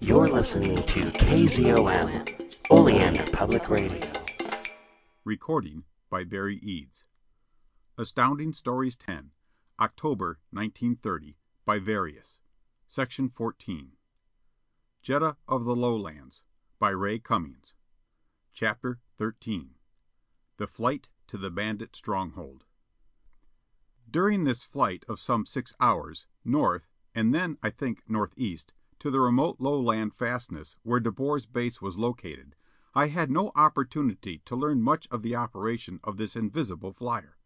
You're listening to KZOM, Oleander Public Radio. Recording by Barry Eads. Astounding Stories 10, October, 1930, by Various. Section 14. Jetta of the Lowlands, by Ray Cummings. Chapter 13. The Flight to the Bandit Stronghold. During this flight of some six hours, north, and then, I think, northeast, to the remote lowland fastness where De Boer's base was located, I had no opportunity to learn much of the operation of this invisible flyer.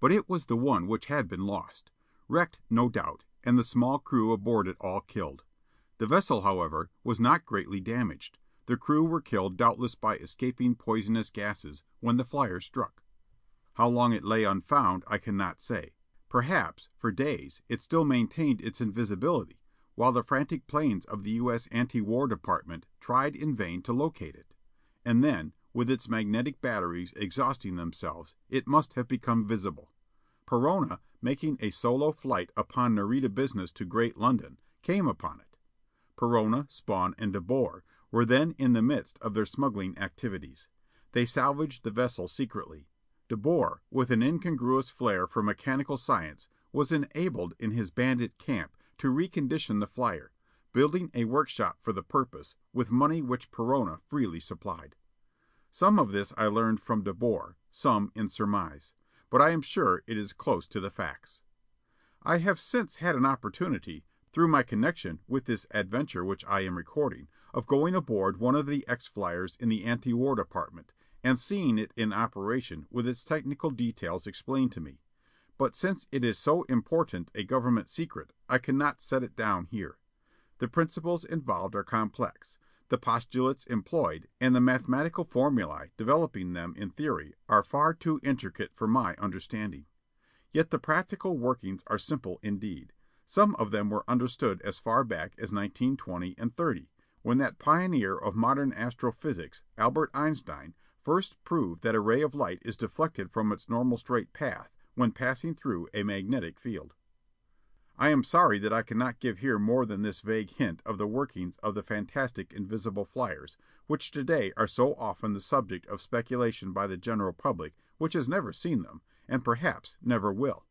But it was the one which had been lost; wrecked, no doubt, and the small crew aboard it all killed. The vessel, however, was not greatly damaged; the crew were killed doubtless by escaping poisonous gases when the flyer struck. How long it lay unfound I cannot say. Perhaps, for days, it still maintained its invisibility, while the frantic planes of the U.S. Anti war Department tried in vain to locate it. And then, with its magnetic batteries exhausting themselves, it must have become visible. Perona, making a solo flight upon Nareda business to Great London, came upon it. Perona, Spawn, and De Boer were then in the midst of their smuggling activities. They salvaged the vessel secretly. De Boer, with an incongruous flair for mechanical science, was enabled in his bandit camp to recondition the flyer, building a workshop for the purpose, with money which Perona freely supplied. Some of this I learned from De Boer, some in surmise; but I am sure it is close to the facts. I have since had an opportunity, through my connection with this adventure which I am recording, of going aboard one of the X flyers in the Anti war Department, and seeing it in operation with its technical details explained to me; but since it is so important a government secret I cannot set it down here. The principles involved are complex; the postulates employed, and the mathematical formulae developing them in theory are far too intricate for my understanding. Yet the practical workings are simple indeed. Some of them were understood as far back as 1920 and '30, when that pioneer of modern astrophysics, Albert Einstein, first proved that a ray of light is deflected from its normal straight path when passing through a magnetic field. I am sorry that I cannot give here more than this vague hint of the workings of the fantastic invisible flyers, which today are so often the subject of speculation by the general public which has never seen them, and perhaps never will.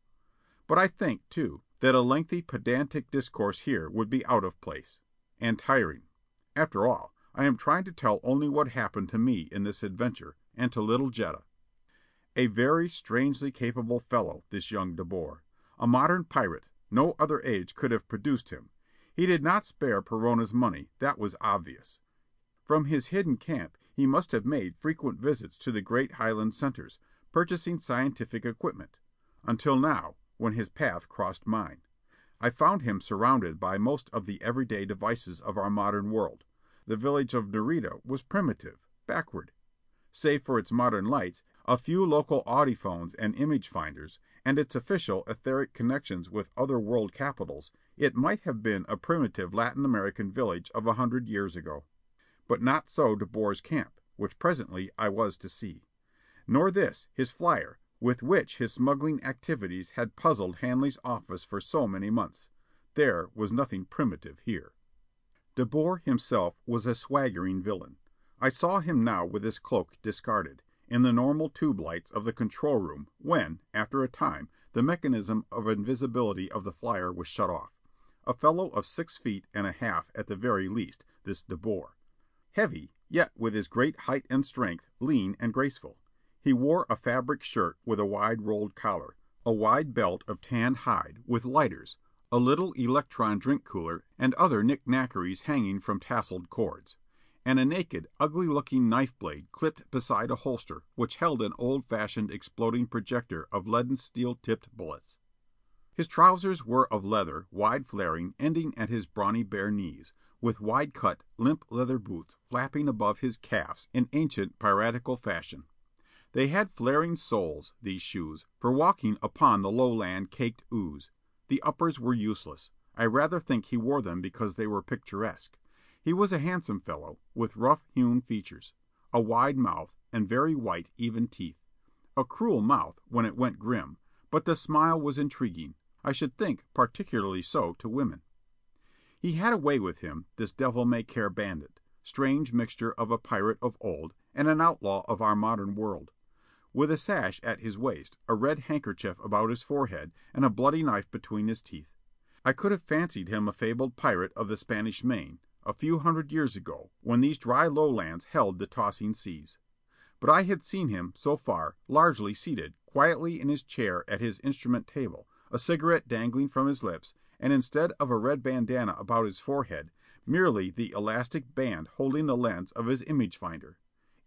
But I think, too, that a lengthy pedantic discourse here would be out of place and tiring. After all, I am trying to tell only what happened to me in this adventure, and to little Jetta. A very strangely capable fellow, this young De Boer. A modern pirate; no other age could have produced him. He did not spare Perona's money, that was obvious. From his hidden camp he must have made frequent visits to the great Highland centers, purchasing scientific equipment until now, when his path crossed mine. I found him surrounded by most of the everyday devices of our modern world. The village of Nareda was primitive, backward. Save for its modern lights, a few local audiphones and image finders, and its official etheric connections with other world capitals, it might have been a primitive Latin American village of a hundred years ago. But not so De Boer's camp, which presently I was to see. Nor this, his flyer, with which his smuggling activities had puzzled Hanley's office for so many months. There was nothing primitive here. De Boer himself was a swaggering villain. I saw him now with his cloak discarded, in the normal tube lights of the control room when, after a time, the mechanism of invisibility of the flyer was shut off. A fellow of six feet and a half at the very least, this De Boer. Heavy, yet with his great height and strength, lean and graceful. He wore a fabric shirt with a wide rolled collar, a wide belt of tanned hide with lighters a little electron drink cooler and other knick knackeries hanging from tasselled cords, and a naked, ugly looking knife blade clipped beside a holster which held an old fashioned exploding projector of leaden steel tipped bullets. His trousers were of leather, wide flaring, ending at his brawny bare knees, with wide cut, limp leather boots flapping above his calves in ancient piratical fashion. They had flaring soles, these shoes, for walking upon the lowland caked ooze. The uppers were useless. I rather think he wore them because they were picturesque. He was a handsome fellow, with rough hewn features, a wide mouth, and very white, even teeth. A cruel mouth when it went grim, but the smile was intriguing, I should think particularly so to women. He had a way with him, this devil may care bandit, strange mixture of a pirate of old and an outlaw of our modern world. With a sash at his waist, a red handkerchief about his forehead, and a bloody knife between his teeth, I could have fancied him a fabled pirate of the Spanish Main, a few hundred years ago, when these dry lowlands held the tossing seas. But I had seen him, so far, largely seated quietly in his chair at his instrument table, a cigarette dangling from his lips, and instead of a red bandana about his forehead, merely the elastic band holding the lens of his image finder.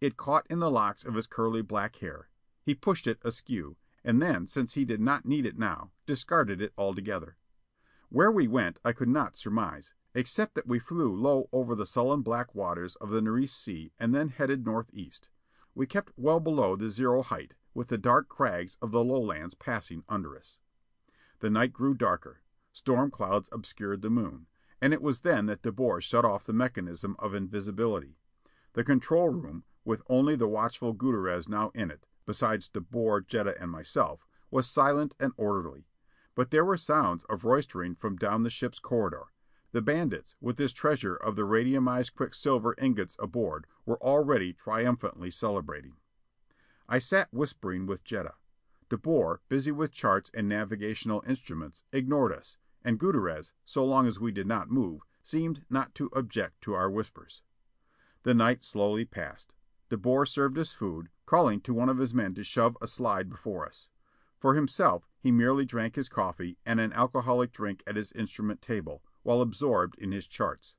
It caught in the locks of his curly black hair. He pushed it askew, and then, since he did not need it now, discarded it altogether. Where we went I could not surmise, except that we flew low over the sullen black waters of the Nares Sea and then headed northeast. We kept well below the zero height, with the dark crags of the lowlands passing under us. The night grew darker. Storm clouds obscured the moon, and it was then that De Boer shut off the mechanism of invisibility. The control room, with only the watchful Gutierrez now in it, besides De Boer, Jetta, and myself, was silent and orderly. But there were sounds of roistering from down the ship's corridor. The bandits, with this treasure of the radiumized quicksilver ingots aboard, were already triumphantly celebrating. I sat whispering with Jetta. De Boer, busy with charts and navigational instruments, ignored us, and Gutierrez, so long as we did not move, seemed not to object to our whispers. The night slowly passed. De Boer served us food, calling to one of his men to shove a slide before us. For himself, he merely drank his coffee and an alcoholic drink at his instrument table, while absorbed in his charts.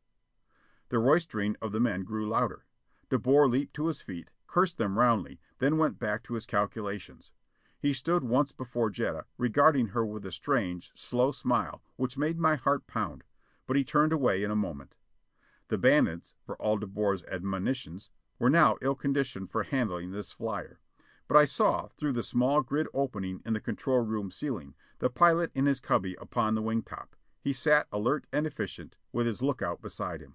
The roistering of the men grew louder. De Boer leaped to his feet, cursed them roundly, then went back to his calculations. He stood once before Jetta, regarding her with a strange, slow smile which made my heart pound, but he turned away in a moment. The bandits, for all De Boer's admonitions, were now ill conditioned for handling this flyer. But I saw, through the small grid opening in the control room ceiling, the pilot in his cubby upon the wing top. He sat alert and efficient, with his lookout beside him.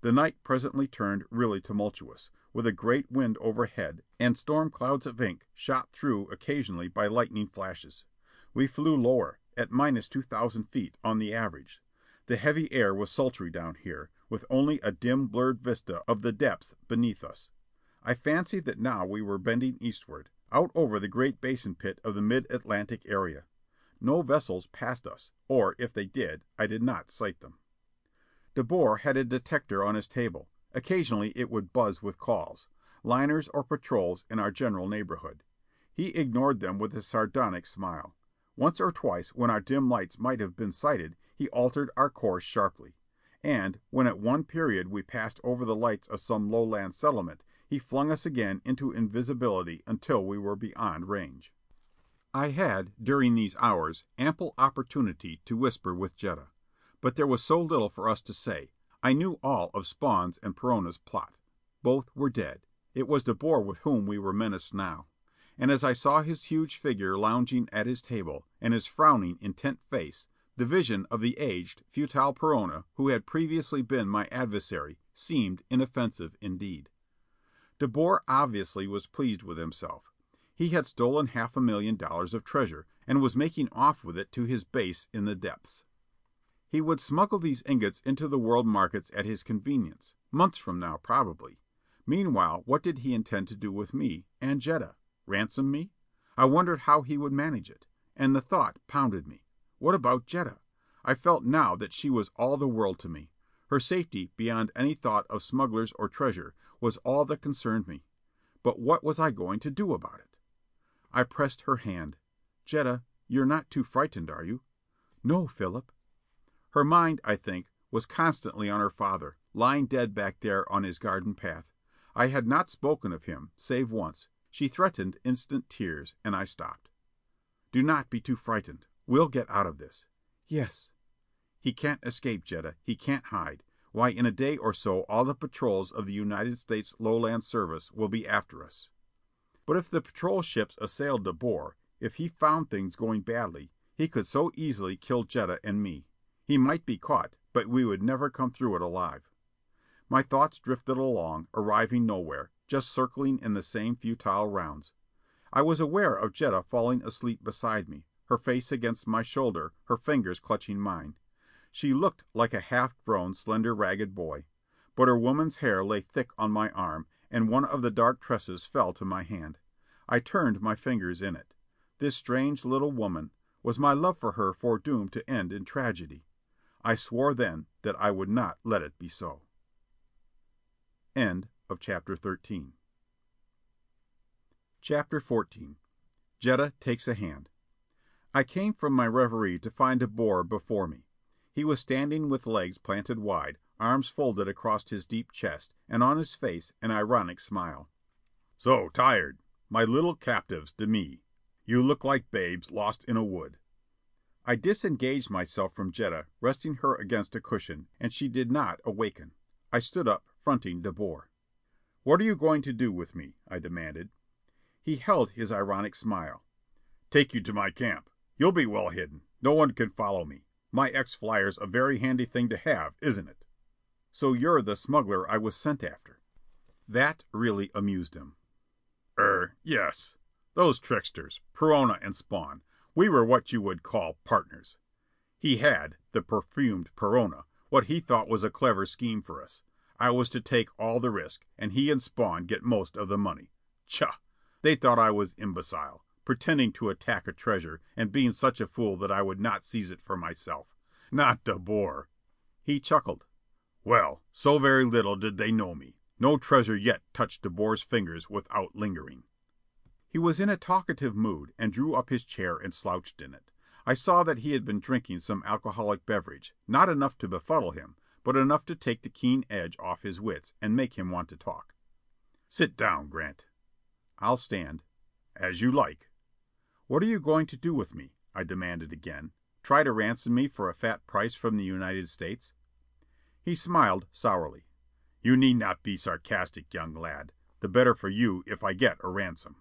The night presently turned really tumultuous, with a great wind overhead and storm clouds of ink shot through occasionally by lightning flashes. We flew lower, at minus two thousand feet on the average. The heavy air was sultry down here, with only a dim blurred vista of the depths beneath us. I fancied that now we were bending eastward, out over the great basin pit of the mid Atlantic area. No vessels passed us, or if they did, I did not sight them. De Boer had a detector on his table. Occasionally it would buzz with calls liners or patrols in our general neighborhood. He ignored them with a sardonic smile. Once or twice when our dim lights might have been sighted, he altered our course sharply. And, when at one period we passed over the lights of some lowland settlement, he flung us again into invisibility until we were beyond range. I had, during these hours, ample opportunity to whisper with Jetta. But there was so little for us to say. I knew all of Spawn's and Perona's plot. Both were dead. It was De Boer with whom we were menaced now. And as I saw his huge figure lounging at his table, and his frowning, intent face, the vision of the aged, futile Perona, who had previously been my adversary, seemed inoffensive indeed. De Boer obviously was pleased with himself. He had stolen half a million dollars of treasure, and was making off with it to his base in the depths. He would smuggle these ingots into the world markets at his convenience, months from now, probably. Meanwhile, what did he intend to do with me, and Jetta? Ransom me? I wondered how he would manage it. And the thought pounded me. What about Jetta? I felt now that she was all the world to me. Her safety, beyond any thought of smugglers or treasure, was all that concerned me. But what was I going to do about it? I pressed her hand. "Jetta, you're not too frightened, are you?" "No, Philip." Her mind, I think, was constantly on her father, lying dead back there on his garden path. I had not spoken of him, save once. She threatened instant tears, and I stopped. "Do not be too frightened. We'll get out of this." "Yes." "He can't escape, Jetta. He can't hide. Why, in a day or so all the patrols of the United States Lowland Service will be after us." But if the patrol ships assailed De Boer, if he found things going badly, he could so easily kill Jetta and me. He might be caught, but we would never come through it alive. My thoughts drifted along, arriving nowhere, just circling in the same futile rounds. I was aware of Jetta falling asleep beside me, her face against my shoulder, her fingers clutching mine. She looked like a half grown, slender, ragged boy. But her woman's hair lay thick on my arm, and one of the dark tresses fell to my hand. I turned my fingers in it. This strange little woman — was my love for her foredoomed to end in tragedy? I swore then that I would not let it be so. End of chapter XIV Jetta takes a hand I came from my reverie to find De Boer before me. He was standing with legs planted wide, arms folded across his deep chest, and on his face an ironic smile. "So tired! My little captives to me! You look like babes lost in a wood." I disengaged myself from Jetta, resting her against a cushion, and she did not awaken. I stood up, fronting De Boer. "What are you going to do with me?" I demanded. He held his ironic smile. "Take you to my camp. You'll be well hidden. No one can follow me. My X flyer's a very handy thing to have, isn't it?" "So you're the smuggler I was sent after." That really amused him. "Er, yes. Those tricksters, Perona and Spawn, we were what you would call partners. He had, the perfumed Perona, what he thought was a clever scheme for us. I was to take all the risk, and he and Spawn get most of the money. Tchah! They thought I was imbecile, pretending to attack a treasure, and being such a fool that I would not seize it for myself. Not De Boer." He chuckled. "Well, so very little did they know me. No treasure yet touched De Boer's fingers without lingering." He was in a talkative mood, and drew up his chair and slouched in it. I saw that he had been drinking some alcoholic beverage, not enough to befuddle him, but enough to take the keen edge off his wits and make him want to talk. "Sit down, Grant." "I'll stand." "As you like." "What are you going to do with me?" I demanded again. "Try to ransom me for a fat price from the United States?" He smiled sourly. "You need not be sarcastic, young lad. The better for you if I get a ransom."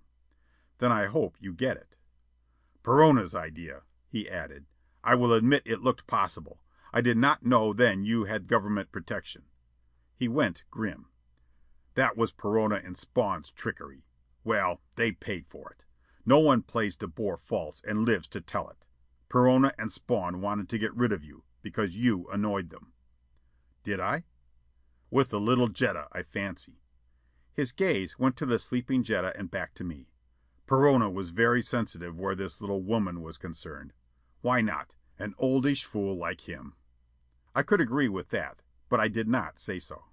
"Then I hope you get it." "Perona's idea," he added. "I will admit it looked possible. I did not know then you had government protection." He went grim. "That was Perona and Spawn's trickery. Well, they paid for it. No one plays De Boer false and lives to tell it. Perona and Spawn wanted to get rid of you, because you annoyed them." "Did I?" "With the little Jetta, I fancy." His gaze went to the sleeping Jetta and back to me. Perona was very sensitive where this little woman was concerned. Why not? An oldish fool like him. I could agree with that, but I did not say so.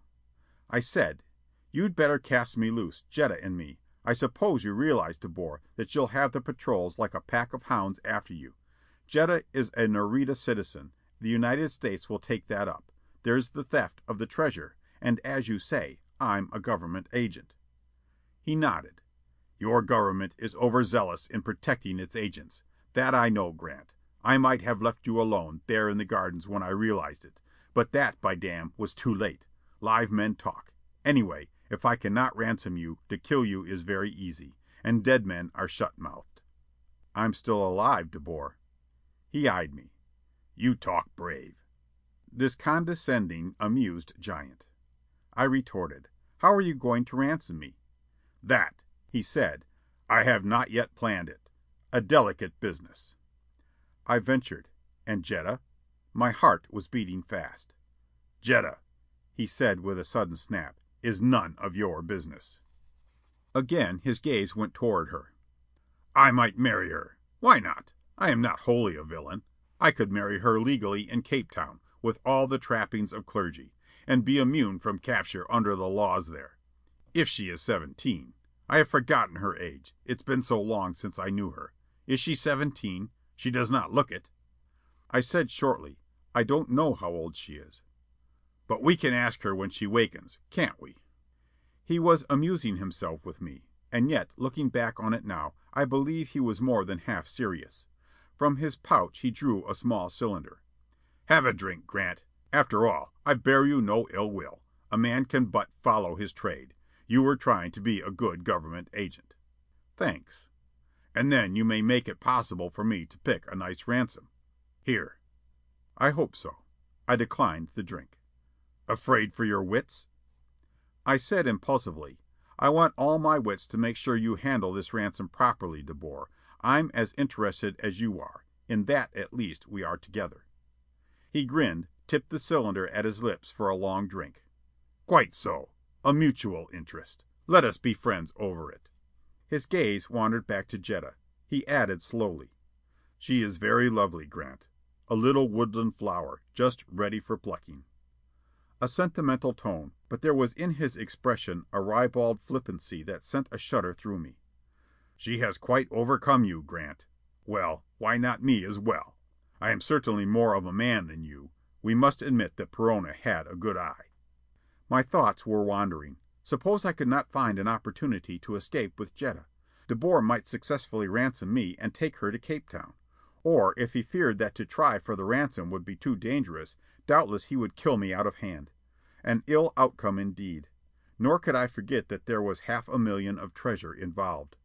I said, "You'd better cast me loose, Jetta and me. I suppose you realize, De Boer, that you'll have the patrols like a pack of hounds after you. Jetta is a Nareda citizen. The United States will take that up. There's the theft of the treasure, and as you say, I'm a government agent." He nodded. "Your government is overzealous in protecting its agents. That I know, Grant. I might have left you alone, there in the gardens when I realized it. But that, by damn, was too late. Live men talk. Anyway, if I cannot ransom you, to kill you is very easy. And dead men are shut mouthed." "I'm still alive, De Boer." He eyed me. "You talk brave." This condescending, amused giant. I retorted, "How are you going to ransom me?" "That," he said, "I have not yet planned it. A delicate business." I ventured, "And Jetta?" My heart was beating fast. "Jetta," he said with a sudden snap, "is none of your business." Again his gaze went toward her. "I might marry her. Why not? I am not wholly a villain. I could marry her legally in Cape Town, with all the trappings of clergy, and be immune from capture under the laws there. If she is seventeen. I have forgotten her age. It's been so long since I knew her. Is she seventeen? She does not look it." I said shortly, "I don't know how old she is." "But we can ask her when she wakens, can't we?" He was amusing himself with me, and yet, looking back on it now, I believe he was more than half serious. From his pouch he drew a small cylinder. "Have a drink, Grant. After all, I bear you no ill will. A man can but follow his trade. You were trying to be a good government agent." "Thanks." And then you may make it possible for me to pick a nice ransom. Here." "I hope so." I declined the drink. "Afraid for your wits?" I said impulsively, "I want all my wits to make sure you handle this ransom properly, De Boer. I'm as interested as you are. In that at least we are together." He grinned, tipped the cylinder at his lips for a long drink. "Quite so. A mutual interest. Let us be friends over it." His gaze wandered back to Jetta. He added slowly: "She is very lovely, Grant. A little woodland flower, just ready for plucking." A sentimental tone, but there was in his expression a ribald flippancy that sent a shudder through me. "She has quite overcome you, Grant. Well, why not me as well? I am certainly more of a man than you. We must admit that Perona had a good eye." My thoughts were wandering. Suppose I could not find an opportunity to escape with Jetta? De Boer might successfully ransom me and take her to Cape Town. Or if he feared that to try for the ransom would be too dangerous, doubtless he would kill me out of hand. An ill outcome indeed. Nor could I forget that there was half a million of treasure involved.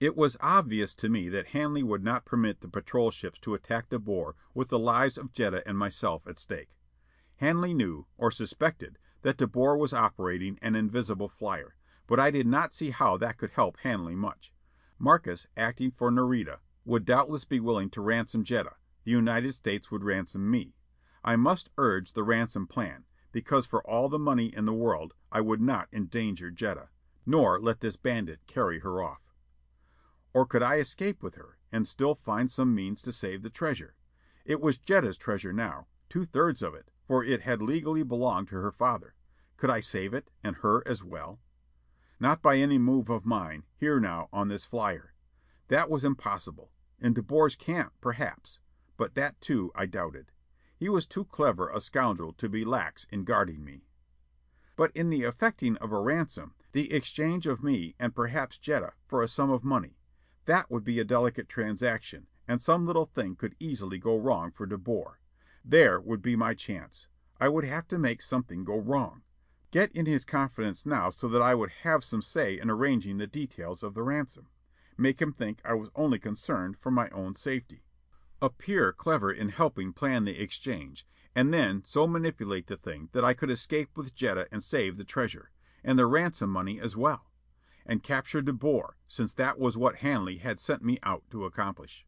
It was obvious to me that Hanley would not permit the patrol ships to attack De Boer with the lives of Jetta and myself at stake. Hanley knew, or suspected, that De Boer was operating an invisible flyer, but I did not see how that could help Hanley much. Markes, acting for Nareda, would doubtless be willing to ransom Jetta; the United States would ransom me. I must urge the ransom plan, because for all the money in the world I would not endanger Jetta, nor let this bandit carry her off. Or could I escape with her, and still find some means to save the treasure? It was Jetta's treasure now, two thirds of it, for it had legally belonged to her father. Could I save it, and her as well? Not by any move of mine, here now on this flyer. That was impossible. In De Boer's camp, perhaps; but that, too, I doubted. He was too clever a scoundrel to be lax in guarding me. But in the effecting of a ransom, the exchange of me and perhaps Jetta for a sum of money that would be a delicate transaction, and some little thing could easily go wrong for De Boer. There would be my chance. I would have to make something go wrong. Get in his confidence now so that I would have some say in arranging the details of the ransom. Make him think I was only concerned for my own safety. Appear clever in helping plan the exchange, and then so manipulate the thing that I could escape with Jetta and save the treasure, and the ransom money as well and capture De Boer, since that was what Hanley had sent me out to accomplish.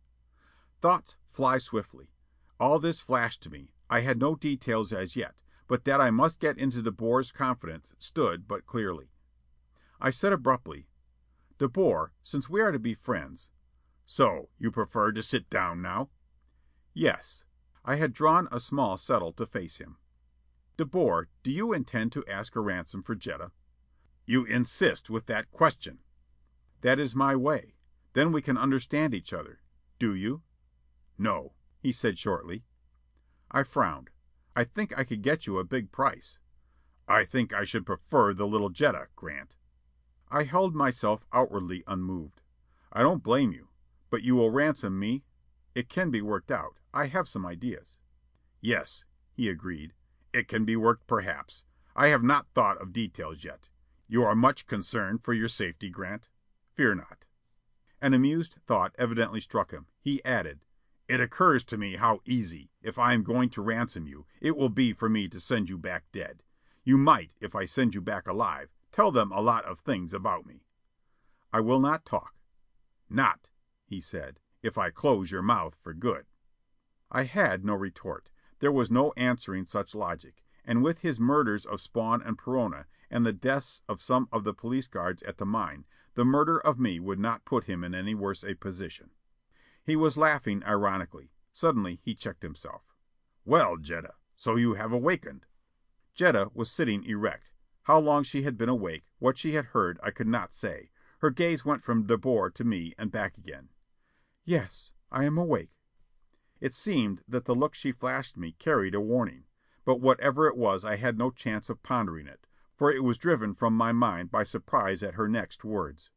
Thoughts fly swiftly. All this flashed to me. I had no details as yet, but that I must get into De Boer's confidence stood but clearly. I said abruptly: "De Boer, since we are to be friends "So, you prefer to sit down now?" "Yes." I had drawn a small settle to face him. "De Boer, do you intend to ask a ransom for Jetta?" "You insist with that question." "That is my way. Then we can understand each other. Do you?" "No," he said shortly. I frowned. "I think I could get you a big price." "I think I should prefer the little Jetta, Grant." I held myself outwardly unmoved. "I don't blame you. But you will ransom me? It can be worked out. I have some ideas." "Yes," he agreed. "It can be worked perhaps. I have not thought of details yet. You are much concerned for your safety, Grant? Fear not." An amused thought evidently struck him. He added: "It occurs to me how easy, if I am going to ransom you, it will be for me to send you back dead. You might, if I send you back alive, tell them a lot of things about me." "I will not talk." "Not," he said, "if I close your mouth for good." I had no retort. There was no answering such logic, and with his murders of Spawn and Perona and the deaths of some of the police guards at the mine, the murder of me would not put him in any worse a position. He was laughing ironically. Suddenly he checked himself. "Well, Jetta, so you have awakened." Jetta was sitting erect. How long she had been awake, what she had heard, I could not say. Her gaze went from De Boer to me and back again. "Yes, I am awake." It seemed that the look she flashed me carried a warning. But whatever it was I had no chance of pondering it for it was driven from my mind by surprise at her next words.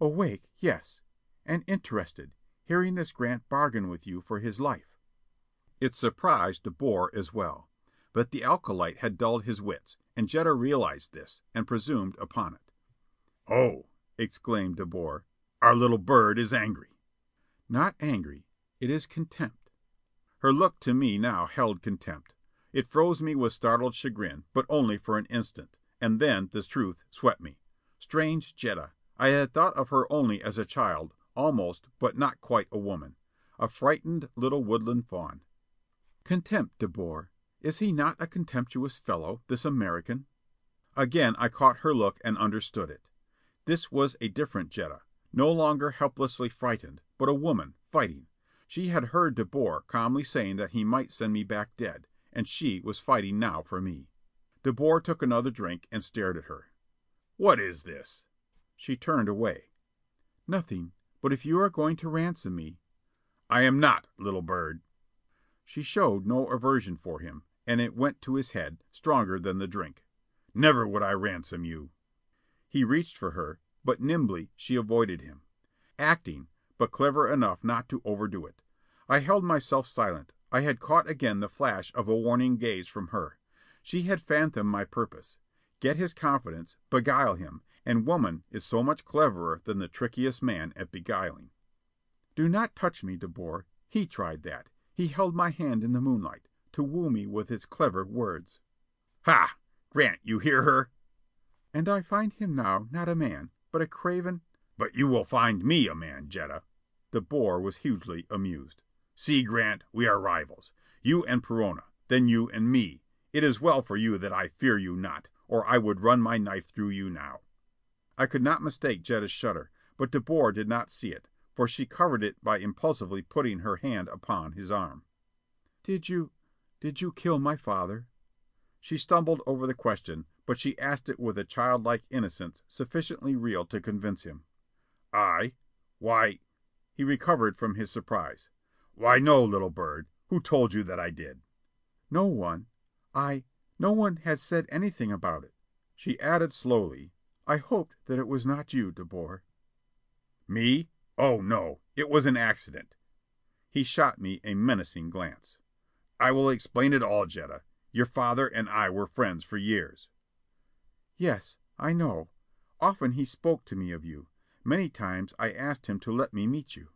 "Awake, yes. And interested, hearing this Grant bargain with you for his life." It surprised De Boer as well. But the alcohol had dulled his wits, and Jetta realized this, and presumed upon it. "Oh!" exclaimed De Boer. "Our little bird is angry." "Not angry. It is contempt." Her look to me now held contempt. It froze me with startled chagrin, but only for an instant. And then the truth swept me. Strange Jetta! I had thought of her only as a child, almost, but not quite a woman. A frightened little woodland fawn. Contempt, De Boer! Is he not a contemptuous fellow, this American?" Again I caught her look and understood it. This was a different Jetta, no longer helplessly frightened, but a woman, fighting. She had heard De Boer calmly saying that he might send me back dead, and she was fighting now for me. De Boer took another drink and stared at her. "What is this?" She turned away. "Nothing. But if you are going to ransom me "I am not, little bird." She showed no aversion for him, and it went to his head, stronger than the drink. "Never would I ransom you." He reached for her, but nimbly she avoided him. Acting, but clever enough not to overdo it. I held myself silent. I had caught again the flash of a warning gaze from her. She had fathomed my purpose. Get his confidence, beguile him, and woman is so much cleverer than the trickiest man at beguiling. "Do not touch me, De Boer. He tried that. He held my hand in the moonlight, to woo me with his clever words." "Ha! Grant, you hear her?" "And I find him now not a man, but a craven "But you will find me a man, Jetta." De Boer was hugely amused. "See, Grant, we are rivals. You and Perona, then you and me. It is well for you that I fear you not, or I would run my knife through you now." I could not mistake Jetta's shudder, but De Boer did not see it, for she covered it by impulsively putting her hand upon his arm. "Did you did you kill my father?" She stumbled over the question, but she asked it with a childlike innocence sufficiently real to convince him. "I? Why " He recovered from his surprise. "Why no, little bird. Who told you that I did?" "No one. I no one has said anything about it." She added slowly, "I hoped that it was not you, De Boer." "Me? Oh, no. It was an accident." He shot me a menacing glance. "I will explain it all, Jetta. Your father and I were friends for years." "Yes, I know. Often he spoke to me of you. Many times I asked him to let me meet you."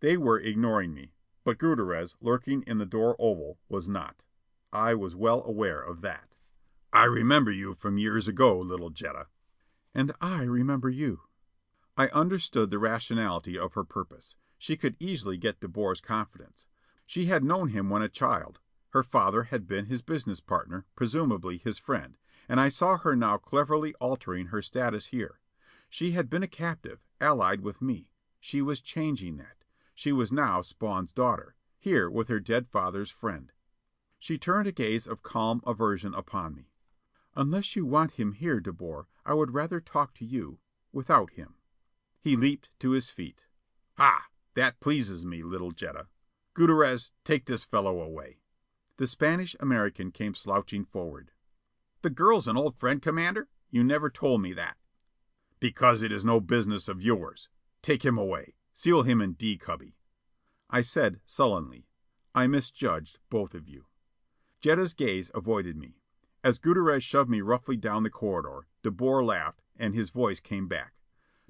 They were ignoring me, but Gutierrez, lurking in the door oval, was not. I was well aware of that. "I remember you from years ago, little Jetta." "And I remember you." I understood the rationality of her purpose. She could easily get De Boer's confidence. She had known him when a child. Her father had been his business partner, presumably his friend, and I saw her now cleverly altering her status here. She had been a captive, allied with me. She was changing that. She was now Spawn's daughter, here with her dead father's friend. She turned a gaze of calm aversion upon me. "Unless you want him here, De Boer, I would rather talk to you without him." He leaped to his feet. "Ha! That pleases me, little Jetta. Gutierrez, take this fellow away." The Spanish American came slouching forward. "The girl's an old friend, Commander? You never told me that." "Because it is no business of yours. Take him away. Seal him in D cubby." I said sullenly, "I misjudged both of you." Jetta's gaze avoided me. As Gutierrez shoved me roughly down the corridor, De Boer laughed, and his voice came back.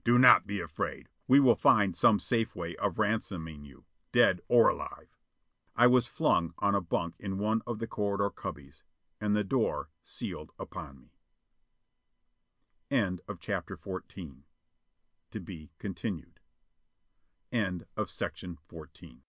"Do not be afraid. We will find some safe way of ransoming you, dead or alive." I was flung on a bunk in one of the corridor cubbies, and the door sealed upon me. End of chapter 14. To be continued. End of section 14.